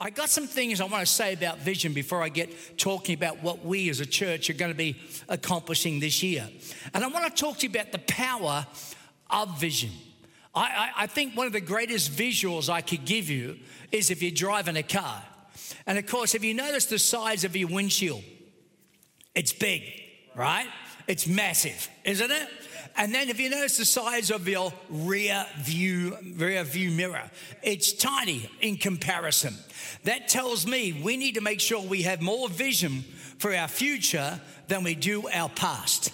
I got some things I want to say about vision before I get talking about what we as a church are going to be accomplishing this year. And I want to talk to you about the power of vision. I, I, I think one of the greatest visuals I could give you is if you're driving a car. And of course, if you notice the size of your windshield, it's big, right? It's massive, isn't it? And then if you notice the size of your rear view, rear view mirror, it's tiny in comparison. That tells me we need to make sure we have more vision for our future than we do our past.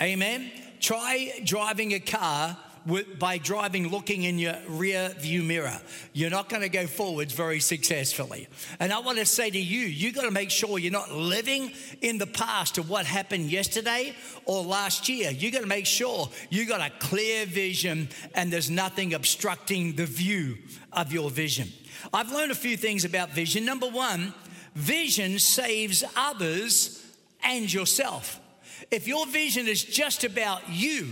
Amen. Try driving a car by driving looking in your rear view mirror. You're not going to go forwards very successfully. And I want to say to you, you got to make sure you're not living in the past of what happened yesterday or last year. You got to make sure you got a clear vision and there's nothing obstructing the view of your vision. I've learned a few things about vision. Number one, vision saves others and yourself. If your vision is just about you,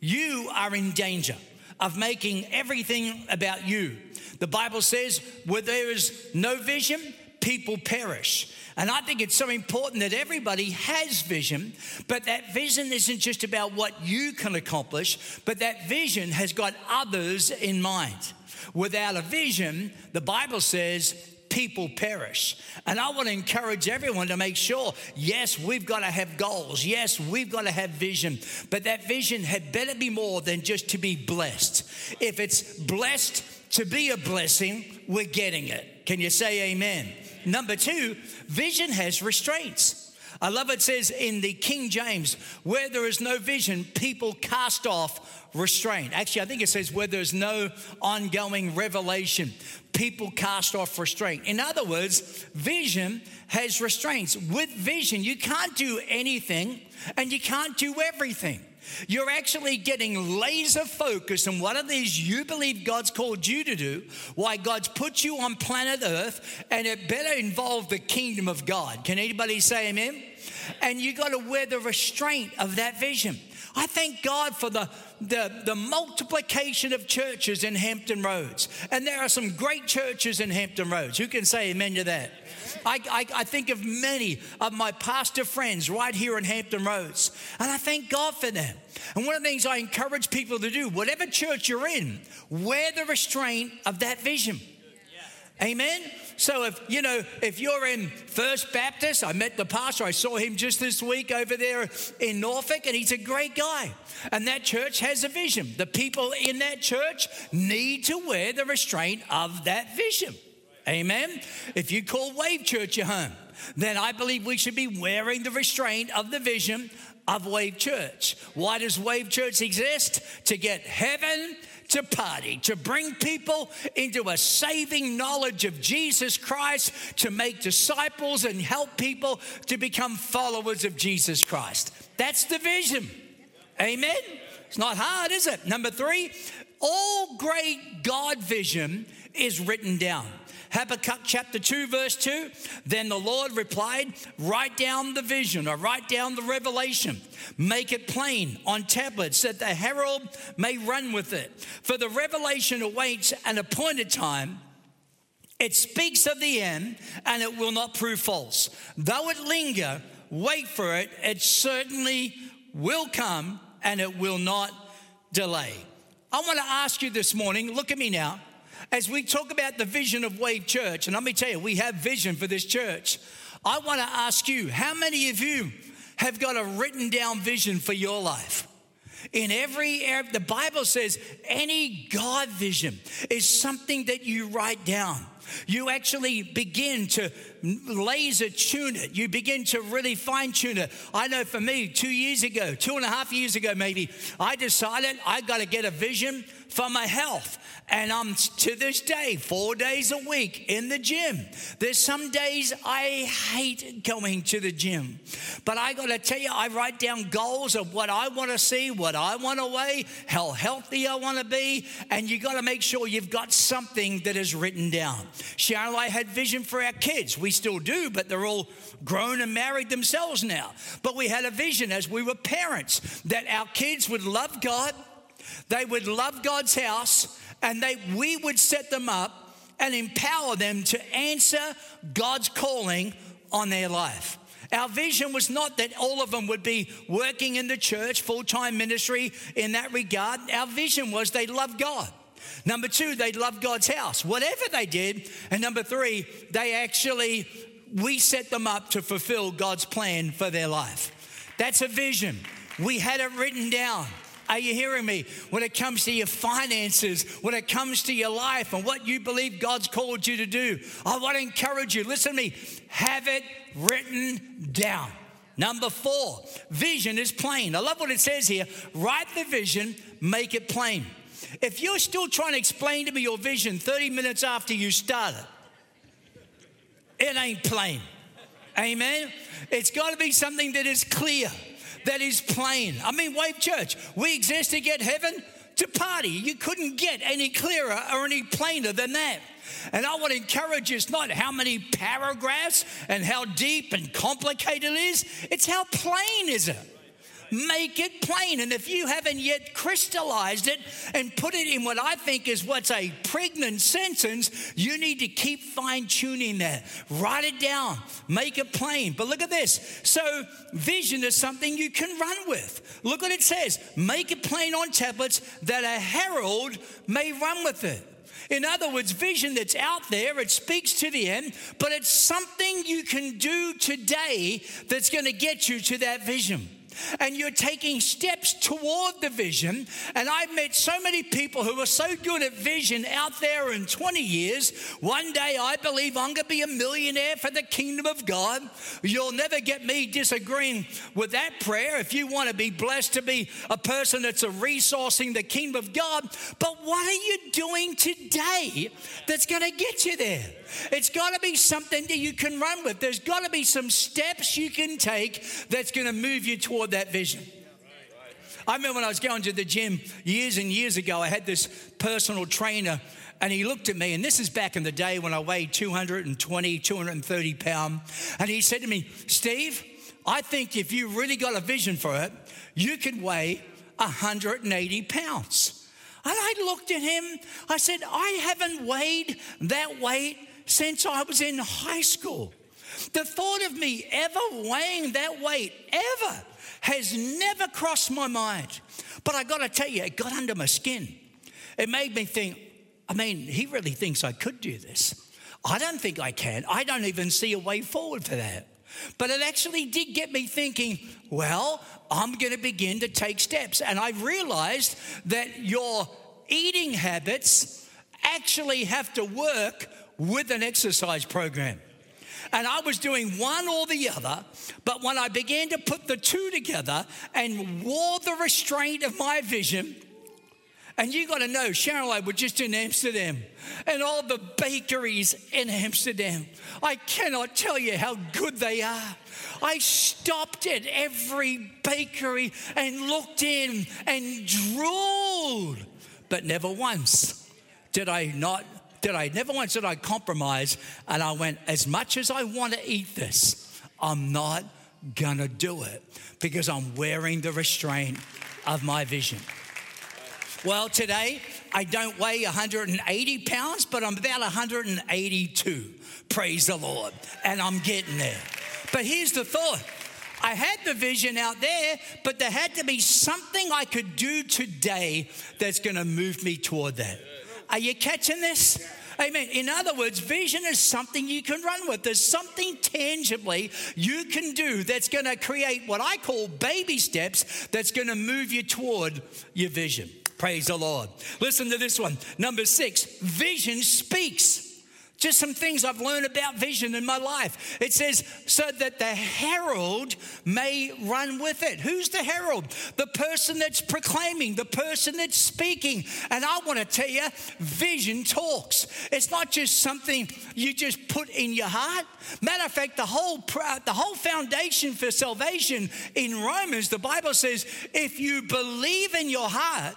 you are in danger of making everything about you. The Bible says, where there is no vision, people perish. And I think it's so important that everybody has vision, but that vision isn't just about what you can accomplish, but that vision has got others in mind. Without a vision, the Bible says people perish. And I want to encourage everyone to make sure yes, we've got to have goals. Yes, we've got to have vision. But that vision had better be more than just to be blessed. If it's blessed to be a blessing, we're getting it. Can you say amen? Number two, vision has restraints. I love it says in the King James, where there is no vision, people cast off restraint. Actually, I think it says where there's no ongoing revelation, people cast off restraint. In other words, vision has restraints. With vision, you can't do anything and you can't do everything. You're actually getting laser focused on what it is you believe God's called you to do, why God's put you on planet Earth, and it better involve the kingdom of God. Can anybody say amen? And you got to wear the restraint of that vision. I thank God for the, the, the multiplication of churches in Hampton Roads. And there are some great churches in Hampton Roads. Who can say amen to that? I, I, I, think of many of my pastor friends right here in Hampton Roads, and I thank God for them. And one of the things I encourage people to do, whatever church you're in, wear the restraint of that vision. Amen. So if you know if you're in First Baptist, I met the pastor. I saw him just this week over there in Norfolk, and he's a great guy. And that church has a vision. The people in that church need to wear the restraint of that vision. Amen. If you call Wave Church your home, then I believe we should be wearing the restraint of the vision of Wave Church. Why does Wave Church exist? To get heaven to party, to bring people into a saving knowledge of Jesus Christ, to make disciples and help people to become followers of Jesus Christ. That's the vision. Amen. It's not hard, is it? Number three, all great God vision is written down. Habakkuk chapter 2, verse 2. Then the Lord replied, Write down the vision or write down the revelation. Make it plain on tablets that the herald may run with it. For the revelation awaits an appointed time. It speaks of the end and it will not prove false. Though it linger, wait for it. It certainly will come and it will not delay. I want to ask you this morning, look at me now. As we talk about the vision of Wave Church, and let me tell you, we have vision for this church. I want to ask you, how many of you have got a written down vision for your life? In every area, the Bible says any God vision is something that you write down. You actually begin to laser tune it. You begin to really fine tune it. I know for me, two years ago, two and a half years ago, maybe, I decided I got to get a vision for my health. And I'm to this day, four days a week in the gym. There's some days I hate going to the gym. But I gotta tell you, I write down goals of what I wanna see, what I wanna weigh, how healthy I wanna be. And you gotta make sure you've got something that is written down. Sharon and I had vision for our kids. We still do, but they're all grown and married themselves now. But we had a vision as we were parents that our kids would love God, they would love God's house, and they, we would set them up and empower them to answer God's calling on their life. Our vision was not that all of them would be working in the church, full time ministry in that regard. Our vision was they loved God. Number two, they loved God's house, whatever they did. And number three, they actually, we set them up to fulfill God's plan for their life. That's a vision. We had it written down. Are you hearing me? When it comes to your finances, when it comes to your life and what you believe God's called you to do, I want to encourage you. Listen to me. Have it written down. Number four, vision is plain. I love what it says here. Write the vision, make it plain. If you're still trying to explain to me your vision 30 minutes after you started, it ain't plain. Amen? It's got to be something that is clear that is plain. I mean, Wave Church, we exist to get heaven to party. You couldn't get any clearer or any plainer than that. And I want to encourage you, it's not how many paragraphs and how deep and complicated it is, it's how plain is it make it plain. And if you haven't yet crystallized it and put it in what I think is what's a pregnant sentence, you need to keep fine tuning that. Write it down, make it plain. But look at this. So, vision is something you can run with. Look what it says make it plain on tablets that a herald may run with it. In other words, vision that's out there, it speaks to the end, but it's something you can do today that's going to get you to that vision and you're taking steps toward the vision. And I've met so many people who are so good at vision out there in 20 years. One day I believe I'm going to be a millionaire for the kingdom of God. You'll never get me disagreeing with that prayer if you want to be blessed to be a person that's a resourcing the kingdom of God. But what are you doing today that's going to get you there? It's got to be something that you can run with. There's got to be some steps you can take that's going to move you toward that vision. I remember when I was going to the gym years and years ago, I had this personal trainer and he looked at me, and this is back in the day when I weighed 220, 230 pounds. And he said to me, Steve, I think if you really got a vision for it, you could weigh 180 pounds. And I looked at him, I said, I haven't weighed that weight since I was in high school. The thought of me ever weighing that weight, ever, has never crossed my mind. But I gotta tell you, it got under my skin. It made me think, I mean, he really thinks I could do this. I don't think I can. I don't even see a way forward for that. But it actually did get me thinking, well, I'm going to begin to take steps. And I realized that your eating habits actually have to work with an exercise program. And I was doing one or the other, but when I began to put the two together and wore the restraint of my vision, and you got to know, Sharon and I were just in Amsterdam and all the bakeries in Amsterdam. I cannot tell you how good they are. I stopped at every bakery and looked in and drooled, but never once did I not did I never once did I compromise and I went, as much as I want to eat this, I'm not gonna do it because I'm wearing the restraint of my vision. Well, today I don't weigh 180 pounds, but I'm about 182. Praise the Lord. And I'm getting there. But here's the thought I had the vision out there, but there had to be something I could do today that's to move me toward that. Are you catching this? Amen. In other words, vision is something you can run with. There's something tangibly you can do that's going to create what I call baby steps that's going to move you toward your vision. Praise the Lord. Listen to this one. Number six, vision speaks. Just some things I've learned about vision in my life. It says, so that the herald may run with it. Who's the herald? The person that's proclaiming, the person that's speaking. And I want to tell you, vision talks. It's not just something you just put in your heart. Matter of fact, the whole, uh, the whole foundation for salvation in Romans, the Bible says, if you believe in your heart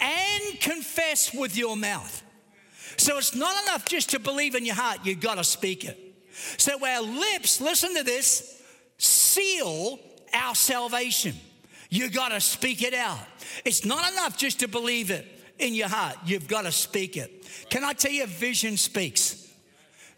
and confess with your mouth. So it's not enough just to believe in your heart, you've got to speak it. So our lips, listen to this, seal our salvation. You've got to speak it out. It's not enough just to believe it in your heart, you've got to speak it. Can I tell you, vision speaks,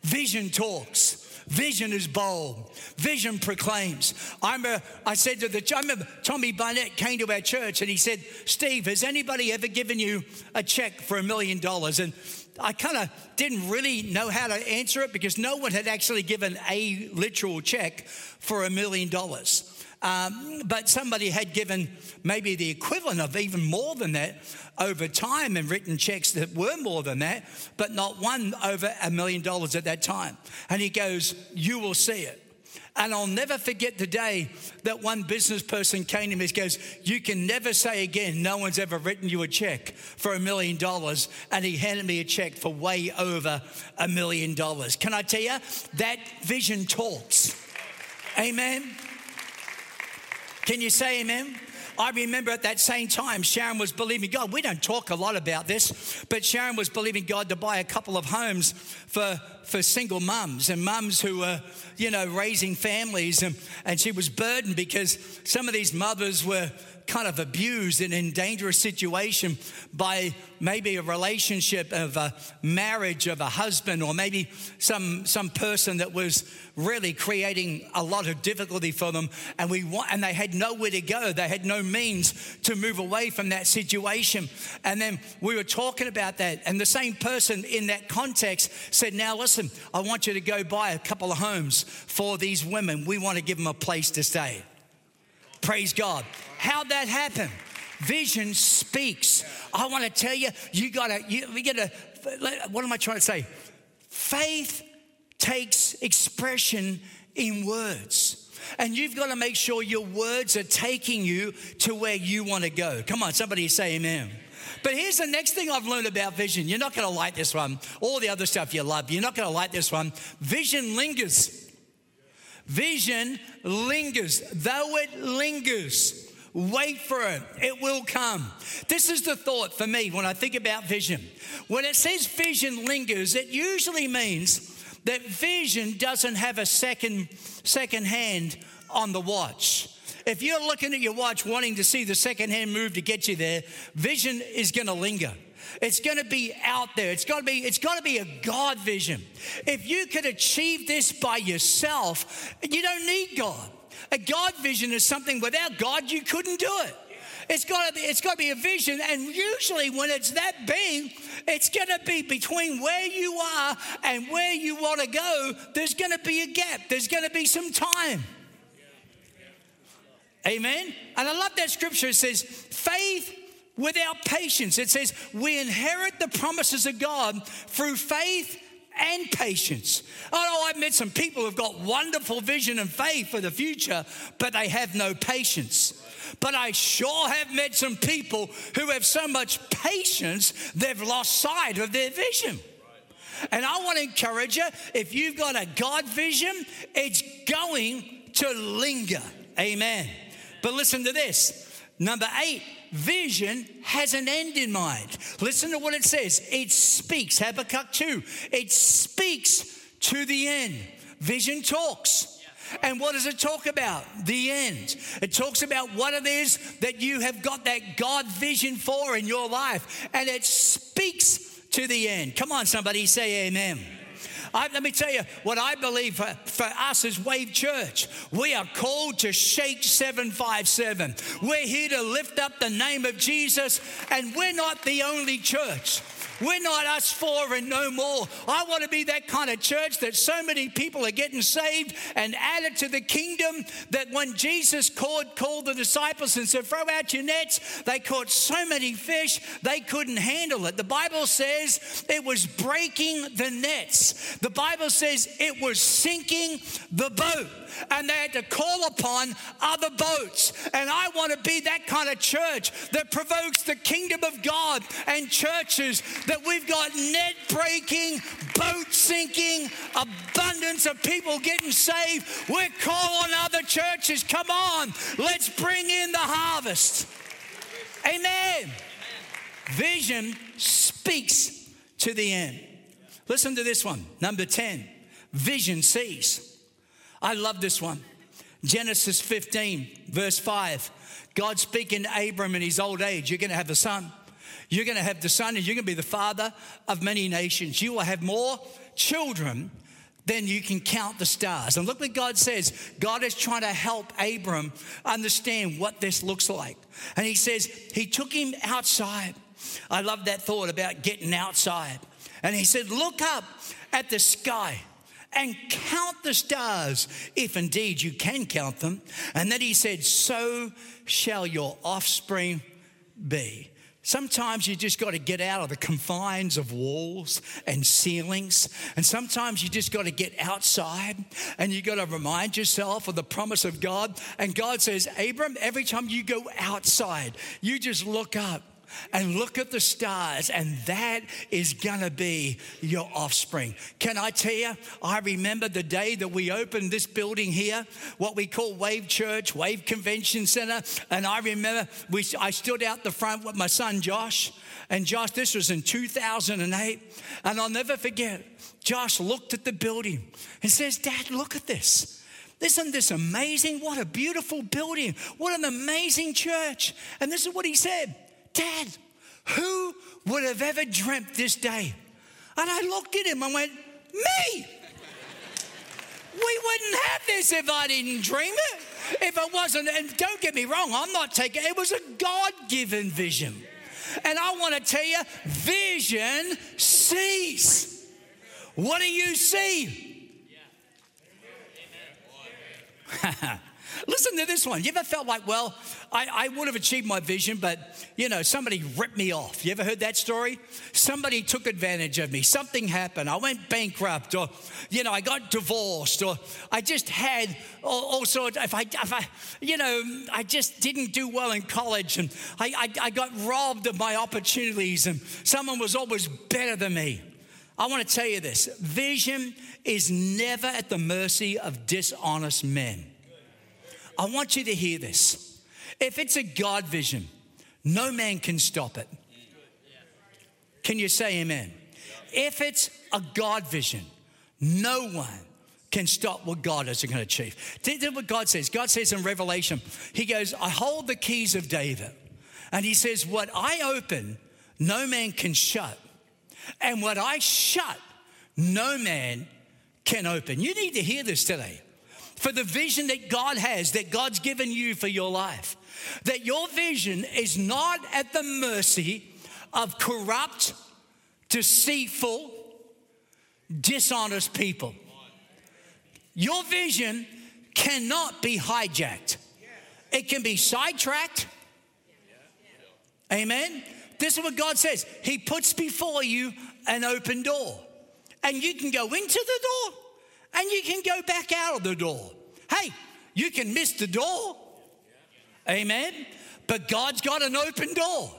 vision talks. Vision is bold. Vision proclaims. I remember I said to the I remember Tommy Barnett came to our church and he said, Steve, has anybody ever given you a check for a million dollars? And I kind of didn't really know how to answer it because no one had actually given a literal check for a million dollars. Um, but somebody had given maybe the equivalent of even more than that over time and written checks that were more than that, but not one over a million dollars at that time. And he goes, You will see it. And I'll never forget the day that one business person came to me and goes, You can never say again, no one's ever written you a check for a million dollars. And he handed me a check for way over a million dollars. Can I tell you, that vision talks. Amen. Can you say amen? I remember at that same time, Sharon was believing God. We don't talk a lot about this, but Sharon was believing God to buy a couple of homes for, for single mums and mums who were, you know, raising families. And, and she was burdened because some of these mothers were kind of abused and in dangerous situation by maybe a relationship of a marriage of a husband or maybe some some person that was really creating a lot of difficulty for them. And we want, and they had nowhere to go. They had no means to move away from that situation. And then we were talking about that and the same person in that context said now listen I want you to go buy a couple of homes for these women we want to give them a place to stay Praise God. How'd that happen? Vision speaks. I want to tell you, you gotta, you, we gotta, what am I trying to say? Faith takes expression in words. And you've got to make sure your words are taking you to where you want to go. Come on, somebody say amen. But here's the next thing I've learned about vision. You're not going to like this one. All the other stuff you love, you're not going to like this one. Vision lingers. Vision lingers. Though it lingers, wait for it. It will come. This is the thought for me when I think about vision. When it says vision lingers, it usually means that vision doesn't have a second, second hand on the watch. If you're looking at your watch wanting to see the second hand move to get you there, vision is going to linger. It's going to be out there. It's going to be it's going to be a God vision. If you could achieve this by yourself, you don't need God. A God vision is something without God you couldn't do it. It's got to be, it's got to be a vision, and usually when it's that big, it's going to be between where you are and where you want to go. There's going to be a gap. There's going to be some time. Amen. And I love that scripture. It says, "Faith without patience. It says, we inherit the promises of God through faith and patience. Oh, I've met some people who've got wonderful vision and faith for the future, but they have no patience. But I sure have met some people who have so much patience, they've lost sight of their vision. And I want to encourage you if you've got a God vision, it's going to linger. Amen. But listen to this Number eight, vision has an end in mind. Listen to what it says. It speaks, Habakkuk 2, it speaks to the end. Vision talks. And what does it talk about? The end. It talks about what it is that you have got that God vision for in your life. And it speaks to the end. Come on, somebody say amen. I, let me tell you what I believe for, for us as Wave Church. We are called to shake 757. We're here to lift up the name of Jesus, and we're not the only church. We're not us four and no more. I want to be that kind of church that so many people are getting saved and added to the kingdom that when Jesus called, called the disciples and said, Throw out your nets, they caught so many fish they couldn't handle it. The Bible says it was breaking the nets, the Bible says it was sinking the boat and they had to call upon other boats. And I want to be that kind of church that provokes the kingdom of God and churches that we've got net breaking, boat sinking, abundance of people getting saved. We're calling other churches, come on, let's bring in the harvest. Amen. Vision speaks to the end. Listen to this one, number 10. Vision sees. I love this one. Genesis 15, verse 5. God speaking to Abram in his old age, you're going to have a son. You're going to have the son, and you're going to be the father of many nations. You will have more children than you can count the stars. And look what God says. God is trying to help Abram understand what this looks like. And he says, He took him outside. I love that thought about getting outside. And he said, Look up at the sky and count the stars, if indeed you can count them. And then he said, So shall your offspring be. Sometimes you just got to get out of the confines of walls and ceilings. And sometimes you just got to get outside and you got to remind yourself of the promise of God. And God says, Abram, every time you go outside, you just look up and look at the stars, and that is gonna be your offspring. Can I tell you? I remember the day that we opened this building here, what we call Wave Church, Wave Convention Center, and I remember we, I stood out the front with my son Josh. And Josh, this was in 2008, and I'll never forget. Josh looked at the building and says, Dad, look at this. Isn't this amazing? What a beautiful building. What an amazing church. And this is what he said Dad, who would have ever dreamt this day? And I looked at him and went, Me! We wouldn't have this if I didn't dream it. If it wasn't, and don't get me wrong, I'm not taking it was a God given vision. And I want to tell you, vision sees. What do you see? Listen to this one. You ever felt like, well, I, I, would have achieved my vision, but you know, somebody ripped me off. You ever heard that story? Somebody took advantage of me. Something happened. I went bankrupt, or you know, I got divorced, or I just had all, all sorts. If I, if I, you know, I just didn't do well in college, and I, I, I got robbed of my opportunities, and someone was always better than me. I want to tell you this vision is never at the mercy of dishonest men. I want you to hear this. If it's a God vision, no man can stop it. Can you say amen? If it's a God vision, no one can stop what God is going to achieve. Is what God says. God says in Revelation, He goes, I hold the keys of David. And He says, What I open, no man can shut. And what I shut, no man can open. You need to hear this today for the vision that God has, that God's given you for your life. That your vision is not at the mercy of corrupt, deceitful, dishonest people. Your vision cannot be hijacked, it can be sidetracked. Amen. This is what God says He puts before you an open door, and you can go into the door and you can go back out of the door. Hey, you can miss the door. Amen. But God's got an open door.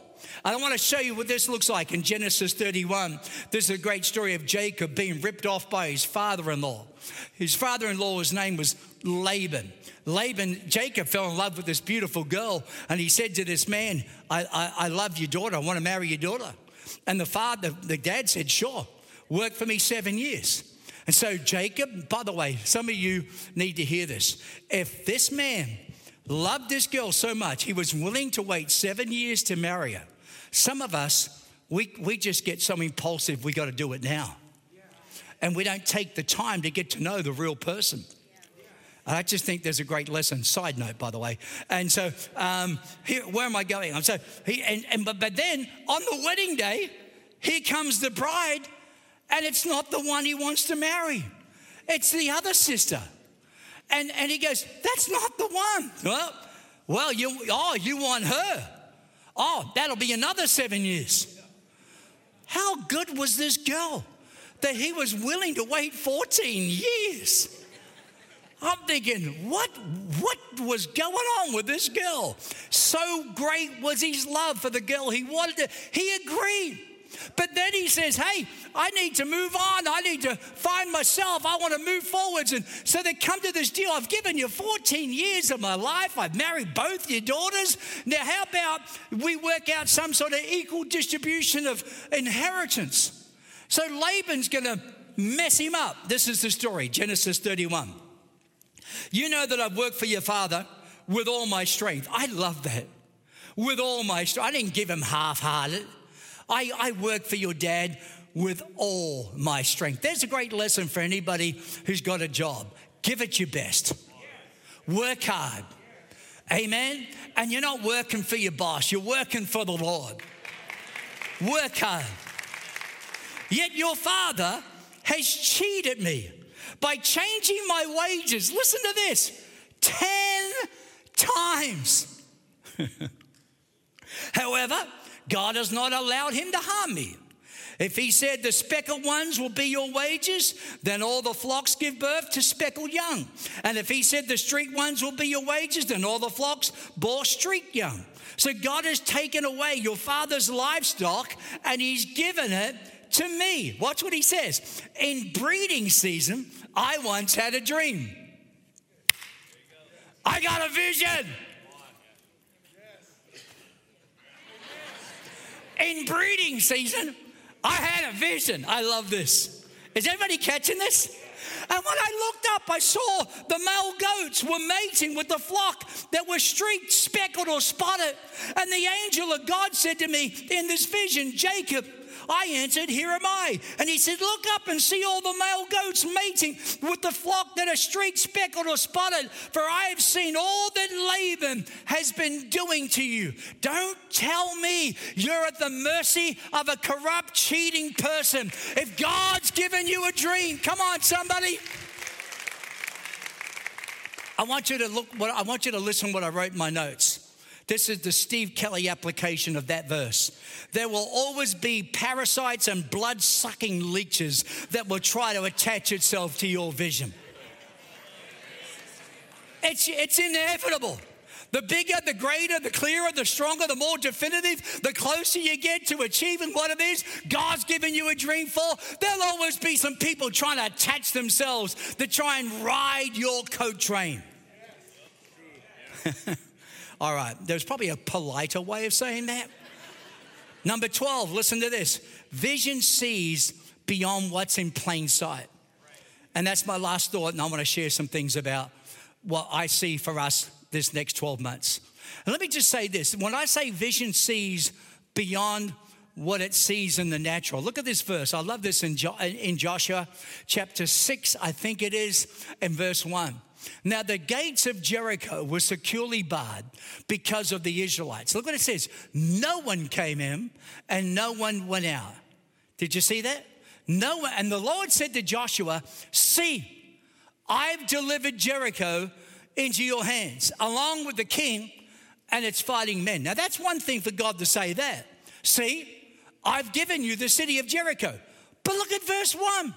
I want to show you what this looks like in Genesis 31. This is a great story of Jacob being ripped off by his father in law. His father in law, his name was Laban. Laban, Jacob fell in love with this beautiful girl, and he said to this man, I, I, I love your daughter, I want to marry your daughter. And the father, the dad said, Sure, work for me seven years. And so, Jacob, by the way, some of you need to hear this. If this man loved this girl so much, he was willing to wait seven years to marry her. Some of us, we, we just get so impulsive, we got to do it now. And we don't take the time to get to know the real person. I just think there's a great lesson. Side note, by the way. And so, um, here, where am I going? I'm so he, and, and but, but then on the wedding day, here comes the bride, and it's not the one he wants to marry. It's the other sister. And, and he goes, That's not the one. Well, well, you, oh, you want her. Oh, that'll be another seven years. How good was this girl that he was willing to wait 14 years? I'm thinking, what, what was going on with this girl? So great was his love for the girl he wanted to, he agreed. But then he says, Hey, I need to move on. I need to find myself. I want to move forwards. And so they come to this deal. I've given you 14 years of my life. I've married both your daughters. Now, how about we work out some sort of equal distribution of inheritance? So Laban's going to mess him up. This is the story Genesis 31. You know that I've worked for your father with all my strength. I love that. With all my strength. I didn't give him half hearted. I, I work for your dad with all my strength. There's a great lesson for anybody who's got a job. Give it your best. Work hard. Amen. And you're not working for your boss, you're working for the Lord. Work hard. Yet your father has cheated me by changing my wages. Listen to this 10 times. However, God has not allowed him to harm me. If he said the speckled ones will be your wages, then all the flocks give birth to speckled young. And if he said the streak ones will be your wages, then all the flocks bore streak young. So God has taken away your father's livestock and he's given it to me. Watch what he says. In breeding season, I once had a dream. I got a vision. In breeding season, I had a vision. I love this. Is everybody catching this? And when I looked up, I saw the male goats were mating with the flock that were streaked, speckled, or spotted. And the angel of God said to me in this vision, Jacob, I answered, Here am I. And he said, Look up and see all the male goats mating with the flock that are streaked, speckled, or spotted, for I have seen all that Laban has been doing to you. Don't tell me you're at the mercy of a corrupt, cheating person. If God's given you a dream, come on, somebody. I want you to look what I want you to listen what I wrote in my notes. This is the Steve Kelly application of that verse. There will always be parasites and blood sucking leeches that will try to attach itself to your vision. It's, it's inevitable. The bigger, the greater, the clearer, the stronger, the more definitive, the closer you get to achieving what it is God's given you a dream for, there'll always be some people trying to attach themselves to try and ride your coat train. All right, there's probably a politer way of saying that. Number 12, listen to this vision sees beyond what's in plain sight. And that's my last thought, and I want to share some things about what I see for us this next 12 months. And let me just say this when I say vision sees beyond what it sees in the natural. Look at this verse. I love this in, jo- in Joshua chapter 6, I think it is, in verse 1. Now, the gates of Jericho were securely barred because of the Israelites. Look what it says no one came in and no one went out. Did you see that? No one. And the Lord said to Joshua, See, I've delivered Jericho into your hands, along with the king and its fighting men. Now, that's one thing for God to say that. See, I've given you the city of Jericho. But look at verse 1.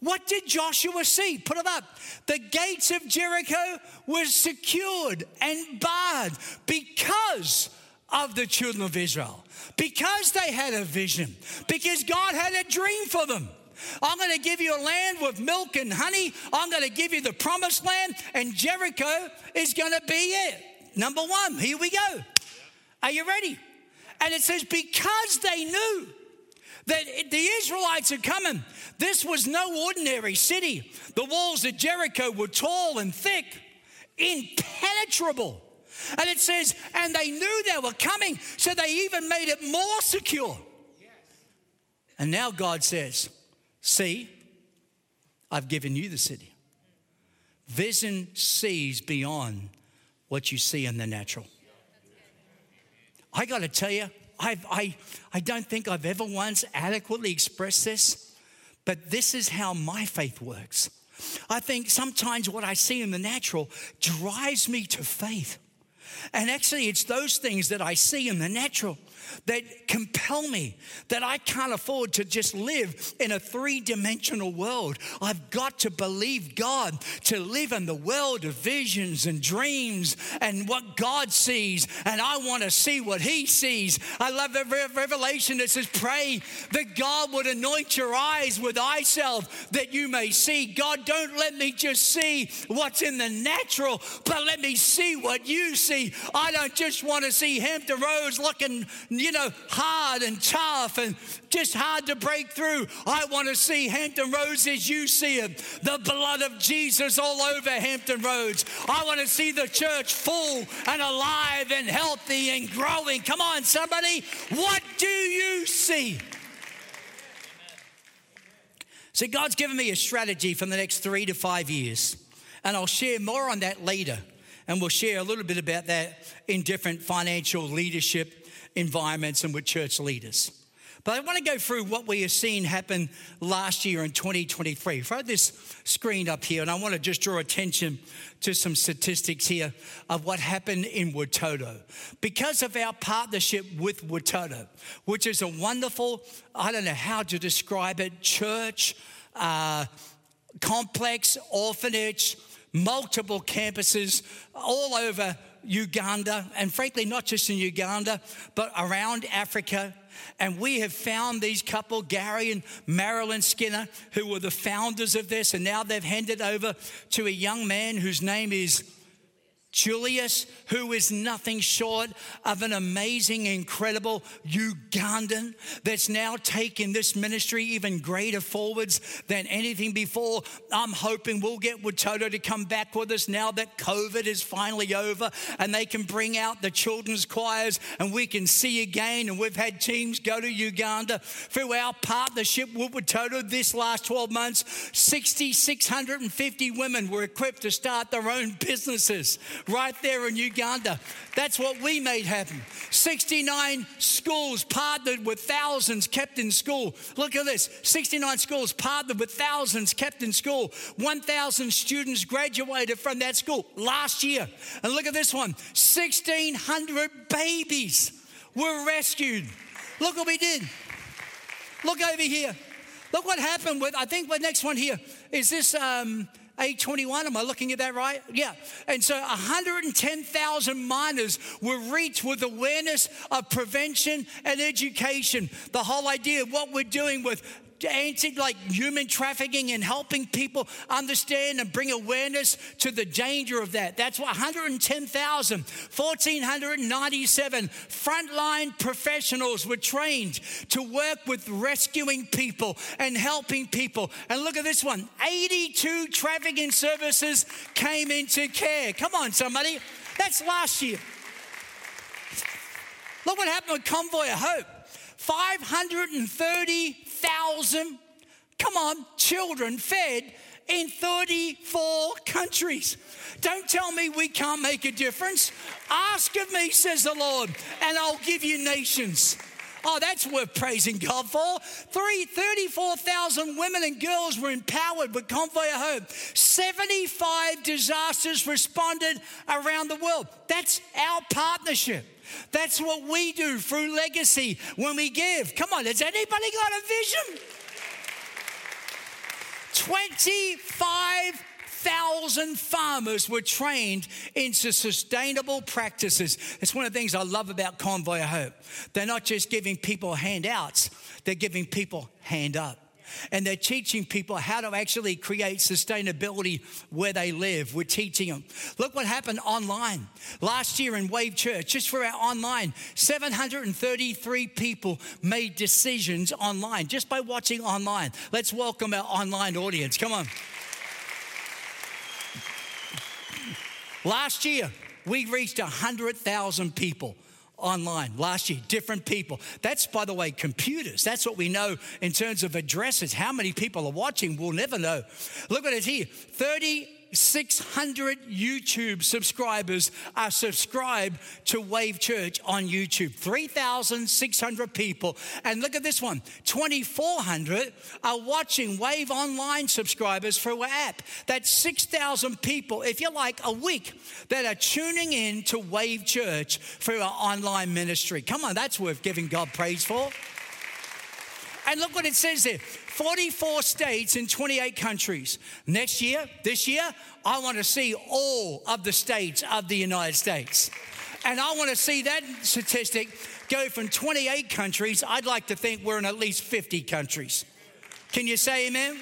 What did Joshua see? Put it up. The gates of Jericho were secured and barred because of the children of Israel, because they had a vision, because God had a dream for them. I'm going to give you a land with milk and honey. I'm going to give you the promised land, and Jericho is going to be it. Number one, here we go. Are you ready? And it says, because they knew that the Israelites are coming. This was no ordinary city. The walls of Jericho were tall and thick, impenetrable. And it says, and they knew they were coming, so they even made it more secure. And now God says, See, I've given you the city. Vision sees beyond what you see in the natural. I got to tell you, I've, I, I don't think I've ever once adequately expressed this, but this is how my faith works. I think sometimes what I see in the natural drives me to faith. And actually, it's those things that I see in the natural that compel me that I can't afford to just live in a three dimensional world. I've got to believe God to live in the world of visions and dreams and what God sees. And I want to see what He sees. I love the revelation that says, Pray that God would anoint your eyes with eye that you may see. God, don't let me just see what's in the natural, but let me see what you see. I don't just want to see Hampton Roads looking you know, hard and tough and just hard to break through. I want to see Hampton Roads as you see it. The blood of Jesus all over Hampton Roads. I want to see the church full and alive and healthy and growing. Come on, somebody. What do you see? So, God's given me a strategy for the next three to five years, and I'll share more on that later. And we'll share a little bit about that in different financial leadership environments and with church leaders. But I want to go through what we have seen happen last year in 2023. Throw this screen up here, and I want to just draw attention to some statistics here of what happened in Watoto. Because of our partnership with Watoto, which is a wonderful, I don't know how to describe it, church, uh, complex, orphanage, multiple campuses all over Uganda, and frankly, not just in Uganda, but around Africa. And we have found these couple, Gary and Marilyn Skinner, who were the founders of this, and now they've handed over to a young man whose name is Julius, who is nothing short of an amazing, incredible Ugandan that's now taken this ministry even greater forwards than anything before. I'm hoping we'll get Watoto to come back with us now that COVID is finally over and they can bring out the children's choirs and we can see again. And we've had teams go to Uganda through our partnership with Watoto this last 12 months. 6,650 women were equipped to start their own businesses right there in Uganda. That's what we made happen. 69 schools partnered with thousands kept in school. Look at this 69 schools partnered with thousands kept in school. 1,000 students graduated from that school last year. And look at this one 1,600 babies were rescued. Look what we did. Look over here. Look what happened with, I think the next one here is this um, 821. Am I looking at that right? Yeah. And so 110,000 minors were reached with awareness of prevention and education. The whole idea of what we're doing with anti like human trafficking and helping people understand and bring awareness to the danger of that. That's what 110,000, 1,497 frontline professionals were trained to work with rescuing people and helping people. And look at this one 82 trafficking services came into care. Come on, somebody. That's last year. Look what happened with Convoy of Hope. 530,000, come on, children fed in 34 countries. Don't tell me we can't make a difference. Ask of me, says the Lord, and I'll give you nations. Oh, that's worth praising God for. Three, 34,000 women and girls were empowered with Convoy of Hope. 75 disasters responded around the world. That's our partnership. That's what we do through legacy when we give. Come on, has anybody got a vision? 25,000 farmers were trained into sustainable practices. It's one of the things I love about Convoy of Hope. They're not just giving people handouts, they're giving people hand up and they're teaching people how to actually create sustainability where they live. We're teaching them. Look what happened online last year in Wave Church, just for our online. 733 people made decisions online just by watching online. Let's welcome our online audience. Come on. Last year, we reached 100,000 people online last year, different people. That's, by the way, computers. That's what we know in terms of addresses. How many people are watching, we'll never know. Look at it here 30 600 YouTube subscribers are subscribed to Wave Church on YouTube. 3,600 people. And look at this one 2,400 are watching Wave Online subscribers through our app. That's 6,000 people, if you like, a week that are tuning in to Wave Church through our online ministry. Come on, that's worth giving God praise for. And look what it says there 44 states in 28 countries. Next year, this year, I want to see all of the states of the United States. And I want to see that statistic go from 28 countries. I'd like to think we're in at least 50 countries. Can you say amen?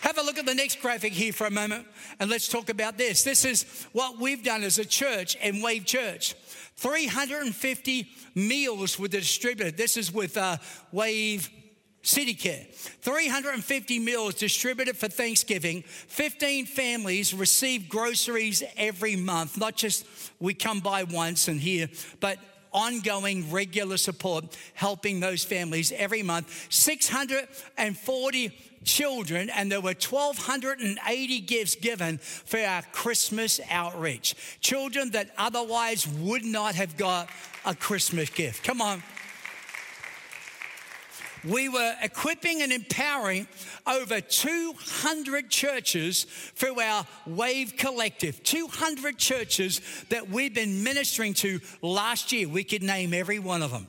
Have a look at the next graphic here for a moment and let's talk about this. This is what we've done as a church in Wave Church. 350 meals were distributed. This is with uh, Wave City Care. 350 meals distributed for Thanksgiving. 15 families receive groceries every month. Not just we come by once and here, but ongoing regular support helping those families every month. 640 children, and there were 1,280 gifts given for our Christmas outreach. Children that otherwise would not have got a Christmas gift. Come on we were equipping and empowering over 200 churches through our Wave Collective. 200 churches that we've been ministering to last year. We could name every one of them.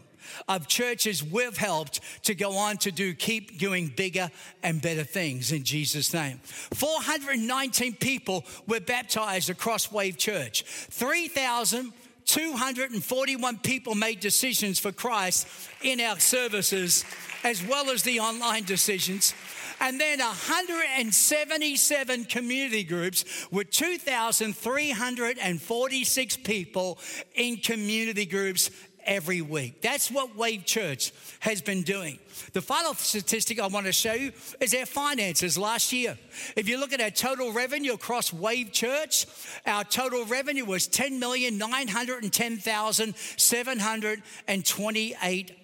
Of churches we've helped to go on to do, keep doing bigger and better things in Jesus' name. 419 people were baptized across Wave Church. 3,241 people made decisions for Christ in our services, as well as the online decisions. And then 177 community groups with 2,346 people in community groups every week. That's what Wave Church has been doing. The final statistic I want to show you is our finances last year. If you look at our total revenue across Wave Church, our total revenue was $10,910,728.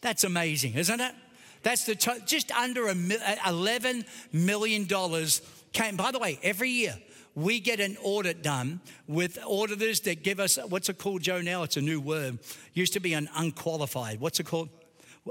That's amazing, isn't it? That's the to- just under a uh, $11 million came. By the way, every year we get an audit done with auditors that give us what's it called, Joe? Now it's a new word. Used to be an unqualified. What's it called?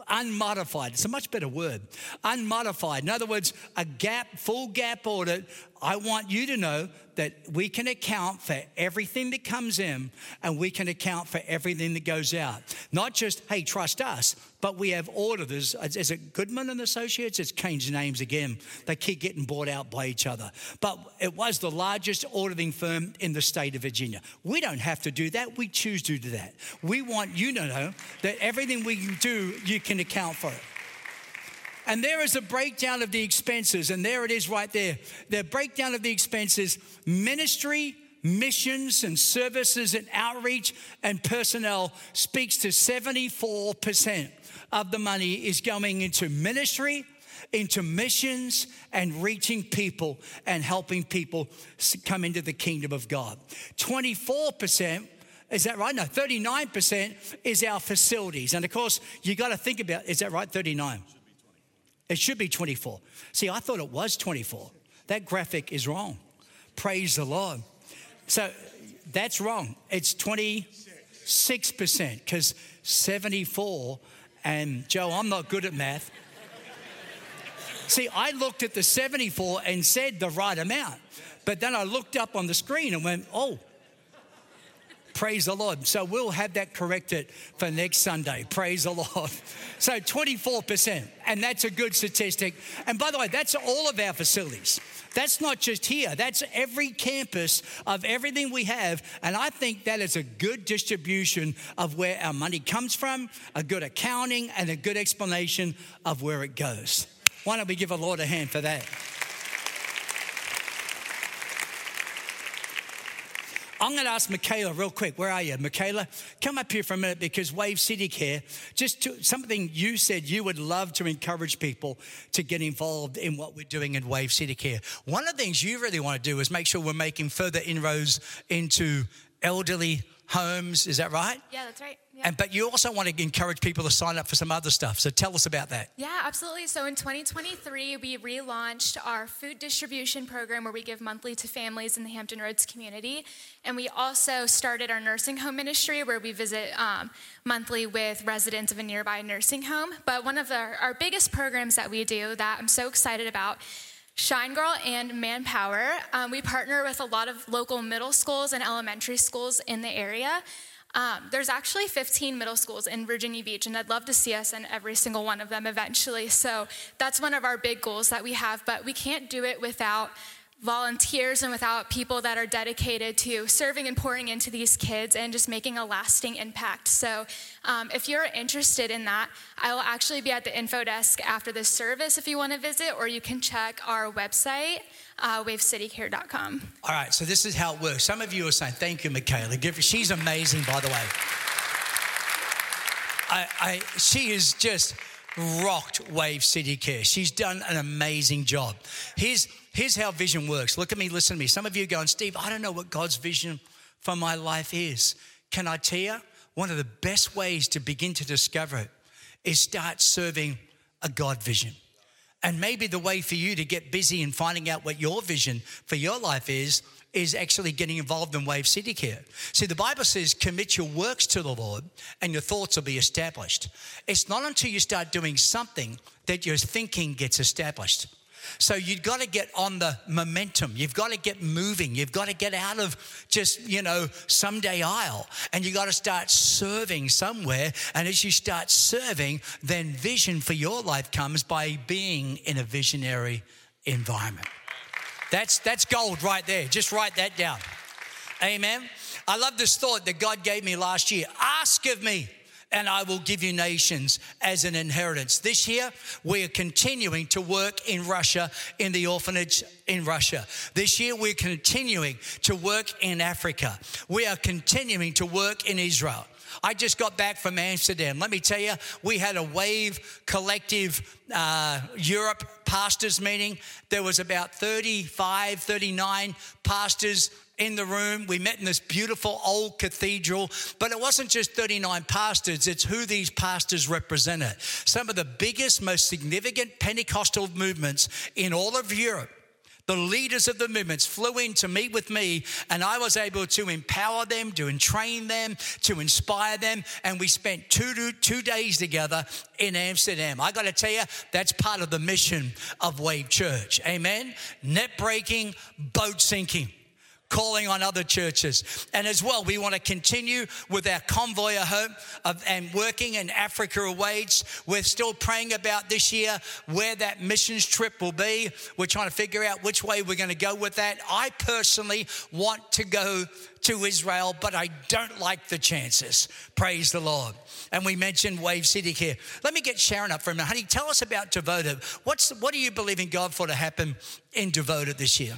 Unmodified. It's a much better word. Unmodified. In other words, a GAAP, full GAAP audit. I want you to know that we can account for everything that comes in and we can account for everything that goes out. Not just, hey, trust us, but we have auditors. Is it Goodman and Associates? It's changed names again. They keep getting bought out by each other. But it was the largest auditing firm in the state of Virginia. We don't have to do that. We choose to do that. We want you to know that everything we do, you can account for it. And there is a breakdown of the expenses, and there it is right there. The breakdown of the expenses ministry, missions, and services and outreach and personnel speaks to 74% of the money is going into ministry, into missions, and reaching people and helping people come into the kingdom of God. 24% is that right? No, 39% is our facilities. And of course, you got to think about is that right? 39. It should be 24. See, I thought it was 24. That graphic is wrong. Praise the Lord. So that's wrong. It's 26% because 74, and Joe, I'm not good at math. See, I looked at the 74 and said the right amount, but then I looked up on the screen and went, oh, Praise the Lord. So we'll have that corrected for next Sunday. Praise the Lord. So 24%, and that's a good statistic. And by the way, that's all of our facilities. That's not just here, that's every campus of everything we have. And I think that is a good distribution of where our money comes from, a good accounting, and a good explanation of where it goes. Why don't we give a Lord a hand for that? I'm going to ask Michaela real quick. Where are you, Michaela? Come up here for a minute because Wave City Care, just to, something you said you would love to encourage people to get involved in what we're doing in Wave City Care. One of the things you really want to do is make sure we're making further inroads into elderly homes. Is that right? Yeah, that's right. Yeah. And but you also want to encourage people to sign up for some other stuff. So tell us about that. Yeah, absolutely. So in 2023, we relaunched our food distribution program where we give monthly to families in the Hampton Roads community, and we also started our nursing home ministry where we visit um, monthly with residents of a nearby nursing home. But one of our, our biggest programs that we do that I'm so excited about Shine Girl and Manpower. Um, we partner with a lot of local middle schools and elementary schools in the area. Um, there's actually 15 middle schools in Virginia Beach, and I'd love to see us in every single one of them eventually. So that's one of our big goals that we have, but we can't do it without volunteers and without people that are dedicated to serving and pouring into these kids and just making a lasting impact. So, um, if you're interested in that, I will actually be at the info desk after this service if you want to visit, or you can check our website, uh, wavecitycare.com. All right, so this is how it works. Some of you are saying, Thank you, Michaela. She's amazing, by the way. I, I, she is just rocked Wave City Care. She's done an amazing job. Here's, here's how vision works. Look at me, listen to me. Some of you going, Steve, I don't know what God's vision for my life is. Can I tell you? One of the best ways to begin to discover it is start serving a God vision. And maybe the way for you to get busy in finding out what your vision for your life is is actually getting involved in Wave City Care. See, the Bible says, commit your works to the Lord and your thoughts will be established. It's not until you start doing something that your thinking gets established. So you've got to get on the momentum. You've got to get moving. You've got to get out of just, you know, someday I'll. And you've got to start serving somewhere. And as you start serving, then vision for your life comes by being in a visionary environment. That's, that's gold right there. Just write that down. Amen. I love this thought that God gave me last year. Ask of me and I will give you nations as an inheritance. This year, we are continuing to work in Russia, in the orphanage in Russia. This year, we're continuing to work in Africa. We are continuing to work in Israel. I just got back from Amsterdam. Let me tell you, we had a Wave Collective uh, Europe pastors meeting. There was about 35, 39 pastors in the room. We met in this beautiful old cathedral, but it wasn't just 39 pastors, it's who these pastors represented. Some of the biggest, most significant Pentecostal movements in all of Europe the leaders of the movements flew in to meet with me, and I was able to empower them, to train them, to inspire them. And we spent two, two days together in Amsterdam. I got to tell you, that's part of the mission of Wave Church. Amen. Net breaking, boat sinking calling on other churches. And as well, we want to continue with our convoy of hope of, and working in Africa awaits. We're still praying about this year where that missions trip will be. We're trying to figure out which way we're going to go with that. I personally want to go to Israel, but I don't like the chances. Praise the Lord. And we mentioned Wave City here. Let me get Sharon up for a minute. Honey, tell us about Devoted. What's, what do you believe in God for to happen in Devoted this year?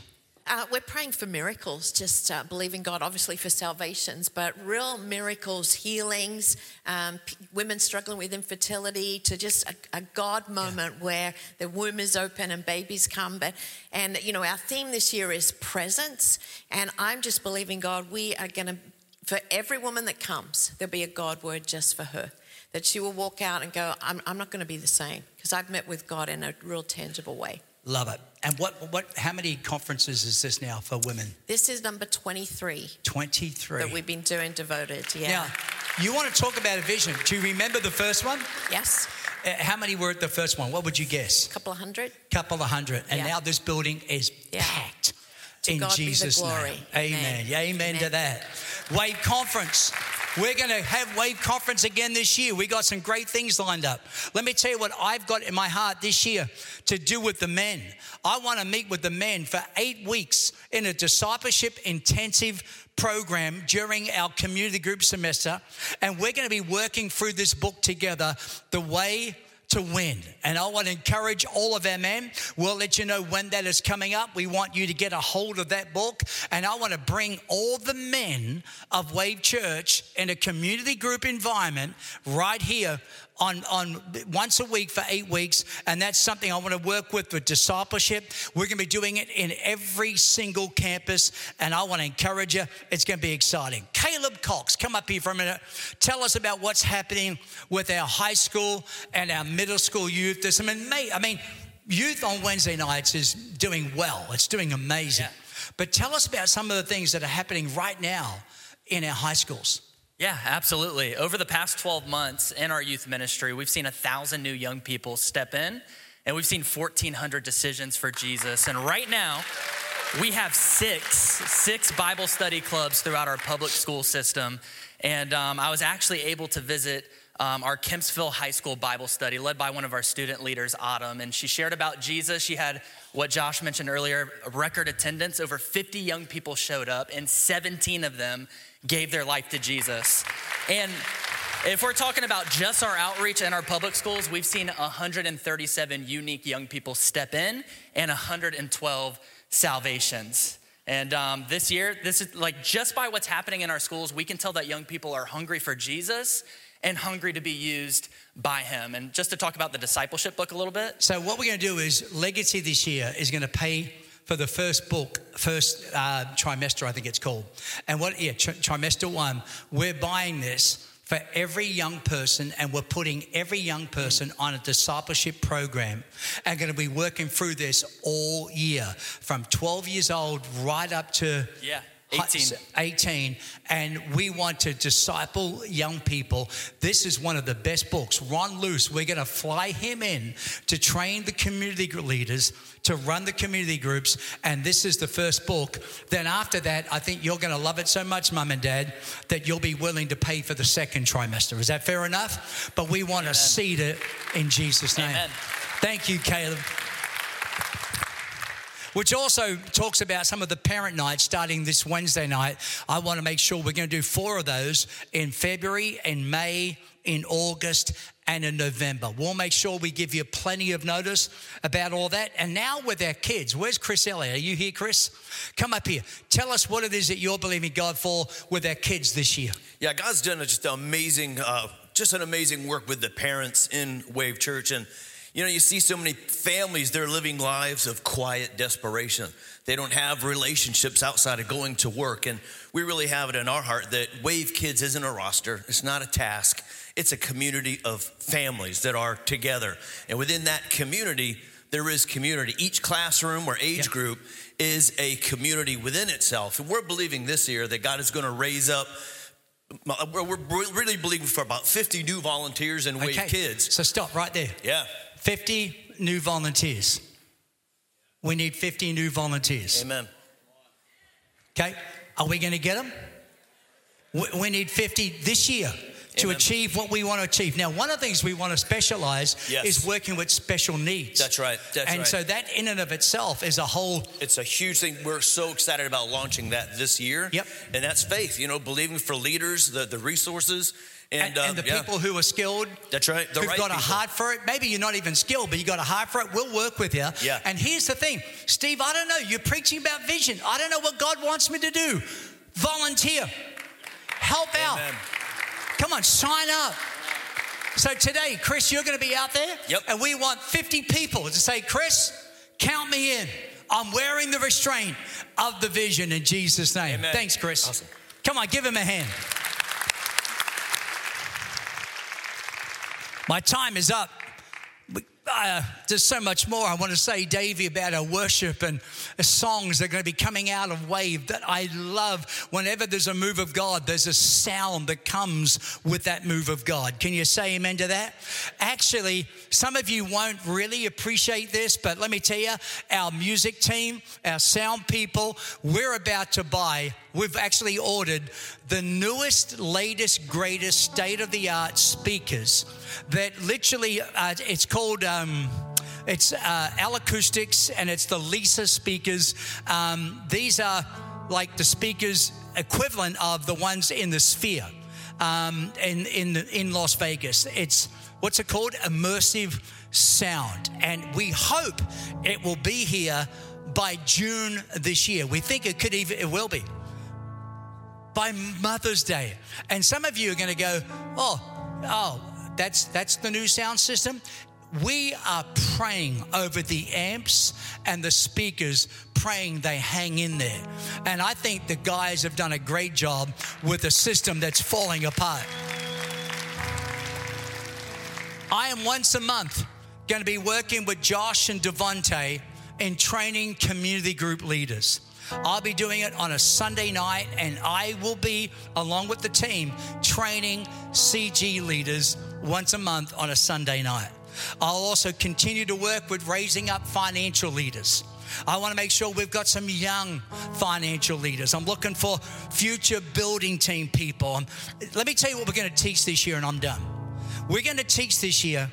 Uh, we're praying for miracles, just uh, believing God, obviously, for salvations, but real miracles, healings, um, p- women struggling with infertility, to just a, a God moment yeah. where the womb is open and babies come. But, and, you know, our theme this year is presence. And I'm just believing God, we are going to, for every woman that comes, there'll be a God word just for her. That she will walk out and go, I'm, I'm not going to be the same because I've met with God in a real tangible way. Love it. And what, what, how many conferences is this now for women? This is number 23. 23. That we've been doing devoted, yeah. Now, you want to talk about a vision. Do you remember the first one? Yes. Uh, how many were at the first one? What would you guess? A couple of hundred. Couple of hundred. And yeah. now this building is yeah. packed. To in God Jesus' name. Amen. Amen. Amen. Amen to that. Wave Conference. We're going to have Wave Conference again this year. We got some great things lined up. Let me tell you what I've got in my heart this year to do with the men. I want to meet with the men for eight weeks in a discipleship intensive program during our community group semester. And we're going to be working through this book together, The Way to win. And I want to encourage all of our men. We'll let you know when that is coming up. We want you to get a hold of that book. And I want to bring all the men of Wave Church in a community group environment right here on, on once a week for eight weeks. And that's something I want to work with with discipleship. We're going to be doing it in every single campus. And I want to encourage you. It's going to be exciting. Caleb Cox, come up here for a minute. Tell us about what's happening with our high school and our middle school youth. There's some amazing, I mean, youth on Wednesday nights is doing well. It's doing amazing. Yeah. But tell us about some of the things that are happening right now in our high schools. Yeah, absolutely. Over the past 12 months in our youth ministry, we've seen a thousand new young people step in, and we've seen 1,400 decisions for Jesus. And right now, we have six, six Bible study clubs throughout our public school system. And um, I was actually able to visit um, our Kempsville High School Bible study led by one of our student leaders, Autumn. And she shared about Jesus. She had what Josh mentioned earlier record attendance. Over 50 young people showed up, and 17 of them gave their life to Jesus. And if we're talking about just our outreach and our public schools, we've seen 137 unique young people step in and 112 salvations. And um, this year, this is like just by what's happening in our schools, we can tell that young people are hungry for Jesus and hungry to be used by him. And just to talk about the discipleship book a little bit. So, what we're going to do is Legacy this year is going to pay for the first book, first uh, trimester, I think it's called. And what, yeah, tr- trimester one, we're buying this for every young person, and we're putting every young person on a discipleship program and going to be working through this all year from 12 years old right up to Yeah. 18. 18 and we want to disciple young people. This is one of the best books. Ron luce we're going to fly him in to train the community leaders to run the community groups and this is the first book. Then after that i think you're going to love it so much mum and dad that you'll be willing to pay for the second trimester. Is that fair enough? But we want to seed it in jesus name. Amen. thank you caleb which also talks about some of the parent nights starting this Wednesday night. I want to make sure we're going to do four of those in February, in May, in August, and in November. We'll make sure we give you plenty of notice about all that. And now with our kids, where's Chris Elliott? Are you here, Chris? Come up here. Tell us what it is that you're believing God for with our kids this year. Yeah, God's done just amazing, uh, just an amazing work with the parents in Wave Church. And, you know, you see so many families, they're living lives of quiet desperation. They don't have relationships outside of going to work. And we really have it in our heart that Wave Kids isn't a roster, it's not a task, it's a community of families that are together. And within that community, there is community. Each classroom or age Yeah. group is a community within itself. And we're believing this year that God is going to raise up uh, we're we're really believing for about 50 new volunteers and Wave Kids. So stop right there. Yeah. 50 new volunteers. We need 50 new volunteers. Amen. Okay, are we going to get them? We, need 50 this year to Amen. achieve what we want to achieve. Now, one of the things we want to specialize Yes. is working with special needs. That's right. That's and right. so that in and of itself is a whole It's a huge thing. We're so excited about launching that this year. Yep. And that's faith, you know, believing for leaders, the, the resources. And, and, and um, the yeah. people who are skilled, That's right. The who've right got a heart for it. Maybe you're not even skilled, but you got a heart for it. We'll work with you. Yeah. And here's the thing, Steve. I don't know. You're preaching about vision. I don't know what God wants me to do. Volunteer. Help out. Come on, sign up. So today, Chris, you're going to be out there. Yep. And we want 50 people to say, Chris, count me in. I'm wearing the restraint of the vision in Jesus' name. Amen. Thanks, Chris. Awesome. Come on, give him a hand. My time is up. Uh, there's so much more I want to say, Davey, about our worship and songs that are going to be coming out of Wave that I love. Whenever there's a move of God, there's a sound that comes with that move of God. Can you say amen to that? Actually, some of you won't really appreciate this, but let me tell you, our music team, our sound people, we're about to buy, we've actually ordered the newest, latest, greatest state of the art speakers that literally, uh, it's called. Um, it's uh, L-Acoustics and it's the L-ISA speakers. Um, these are like the speakers equivalent of the ones in the Sphere um, in in in Las Vegas. It's what's it called? Immersive sound, and we hope it will be here by June this year. We think it could even it will be by Mother's Day. And some of you are going to go, oh, oh, that's that's the new sound system. We are praying over the amps and the speakers, praying they hang in there. And I think the guys have done a great job with a system that's falling apart. I am once a month going to be working with Josh and Devonte in training community group leaders. I'll be doing it on a Sunday night, and I will be, along with the team, training CG leaders once a month on a Sunday night. I'll also continue to work with raising up financial leaders. I want to make sure we've got some young financial leaders. I'm looking for future building team people. Um, Let me tell you what we're going to teach this year, and I'm done. we're going to teach this year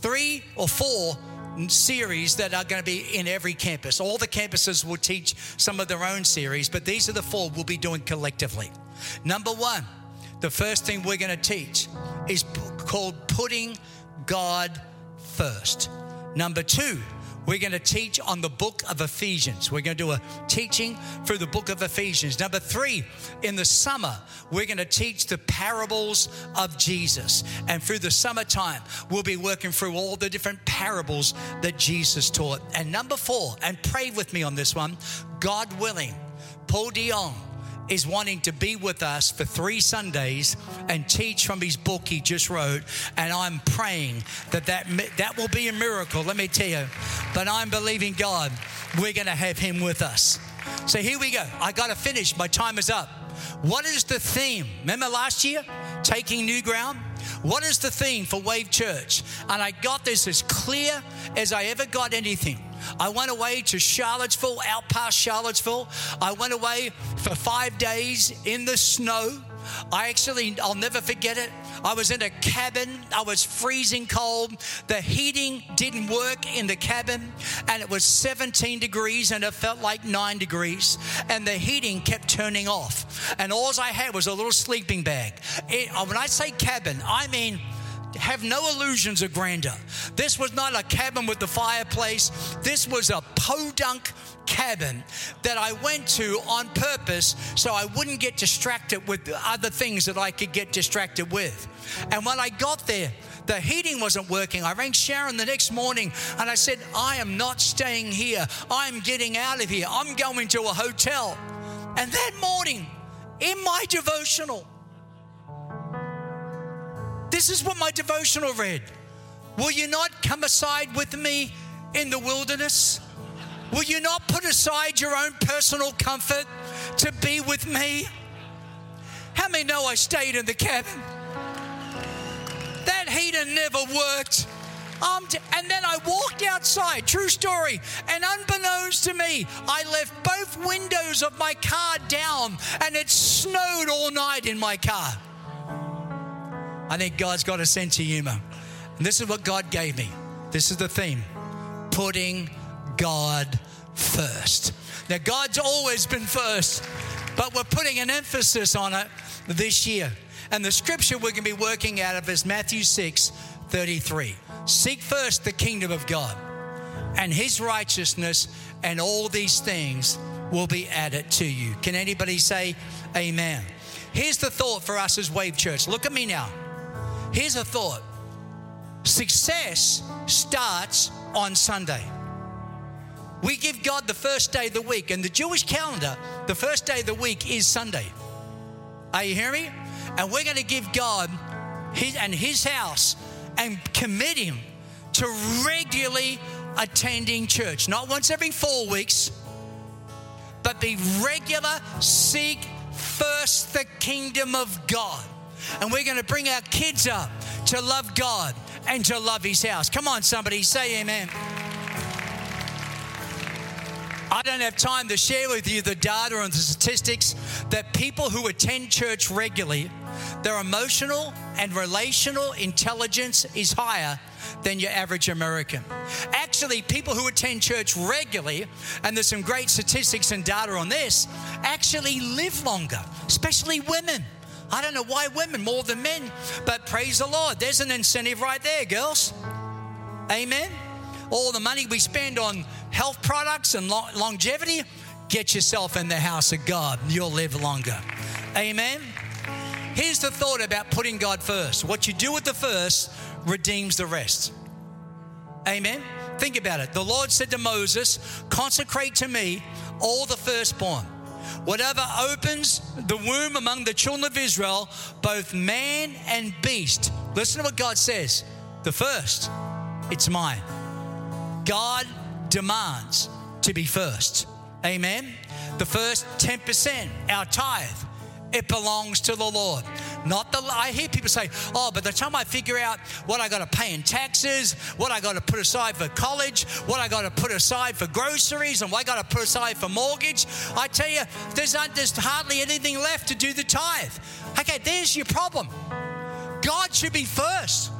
three or four series that are going to be in every campus. All the campuses will teach some of their own series, but these are the four we'll be doing collectively. Number one, the first thing we're going to teach is called putting God first. Number two, we're going to teach on the book of Ephesians. We're going to do a teaching through the book of Ephesians. Number three, in the summer, we're going to teach the parables of Jesus. And through the summertime, we'll be working through all the different parables that Jesus taught. And number four, and pray with me on this one, God willing, Paul Dion is wanting to be with us for three Sundays and teach from his book he just wrote. And I'm praying that that, that will be a miracle, let me tell you. But I'm believing God, we're going to have him with us. So here we go. I got to finish. My time is up. What is the theme? Remember last year? Taking new ground? What is the theme for Wave Church? And I got this as clear as I ever got anything. I went away to Charlottesville, out past Charlottesville. I went away for five days in the snow. I actually, I'll never forget it. I was in a cabin. I was freezing cold. The heating didn't work in the cabin, and it was 17 degrees, and it felt like nine degrees. And the heating kept turning off. And all I had was a little sleeping bag. It, uh, when I say cabin, I mean have no illusions of grandeur. This was not a cabin with the fireplace. This was a podunk cabin that I went to on purpose so I wouldn't get distracted with other things that I could get distracted with. And when I got there, the heating wasn't working. I rang Sharon the next morning and I said, I am not staying here. I'm getting out of here. I'm going to a hotel. And that morning, in my devotional, this is what my devotional read. Will you not come aside with me in the wilderness? Will you not put aside your own personal comfort to be with me? How many know I stayed in the cabin? That heater never worked. Um, and then I walked outside, true story, and unbeknownst to me, I left both windows of my car down and it snowed all night in my car. I think God's got a sense of humor. And this is what God gave me. This is the theme putting God first. Now, God's always been first, but we're putting an emphasis on it this year. And the scripture we're going to be working out of is Matthew 6 33. Seek first the kingdom of God and his righteousness, and all these things will be added to you. Can anybody say amen? Here's the thought for us as Wave Church. Look at me now. Here's a thought success starts on Sunday. We give God the first day of the week, and the Jewish calendar, the first day of the week is Sunday. Are you hearing me? And we're going to give God his, and His house and commit Him to regularly attending church, not once every four weeks, but be regular, seek first the kingdom of God. And we're going to bring our kids up to love God and to love His house. Come on, somebody, say amen. I don't have time to share with you the data and the statistics that people who attend church regularly, their emotional and relational intelligence is higher than your average American. Actually, people who attend church regularly, and there's some great statistics and data on this, actually live longer, especially women. I don't know why women more than men, but praise the Lord. There's an incentive right there, girls. Amen. All the money we spend on health products and longevity, get yourself in the house of God. You'll live longer. Amen. Here's the thought about putting God first. What you do with the first redeems the rest. Amen. Think about it. The Lord said to Moses, Consecrate to me all the firstborn. Whatever opens the womb among the children of Israel, both man and beast. Listen to what God says. The first, it's mine. God demands to be first. Amen. The first 10%, our tithe, it belongs to the Lord. Not the I hear people say, "Oh, but the time I figure out what I got to pay in taxes, what I got to put aside for college, what I got to put aside for groceries, and what I got to put aside for mortgage," I tell you, there's not, there's hardly anything left to do the tithe. Okay, there's your problem. God should be first,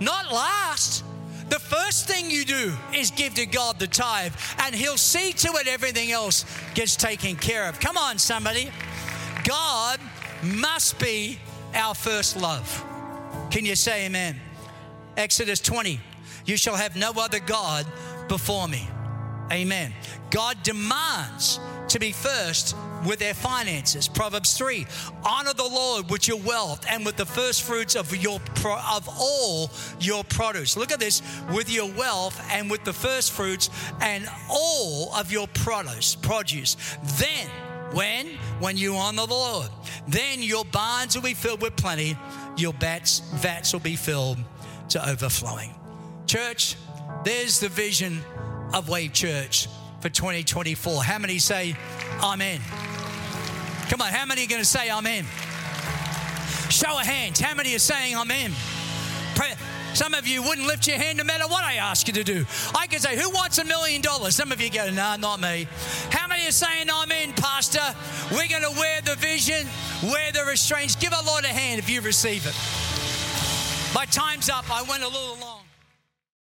not last. The first thing you do is give to God the tithe, and He'll see to it everything else gets taken care of. Come on, somebody. God must be our first love. Can you say amen? Exodus 20, you shall have no other God before me. Amen. God demands to be first with their finances. Proverbs 3 Honor the Lord with your wealth and with the first fruits of, your, of all your produce. Look at this with your wealth and with the first fruits and all of your produce. produce. Then, when? When you honor the Lord. Then your barns will be filled with plenty, your vats, vats will be filled to overflowing. Church, there's the vision of Wave Church for 2024. How many say Amen? Come on, how many are going to say Amen? Show of hands. How many are saying Amen? Some of you wouldn't lift your hand no matter what I ask you to do. I could say, Who wants a million dollars? Some of you go, Nah, not me. How many are saying, I'm in, Pastor? We're going to wear the vision, wear the restraints. Give a Lord a hand if you receive it. My time's up. I went a little long.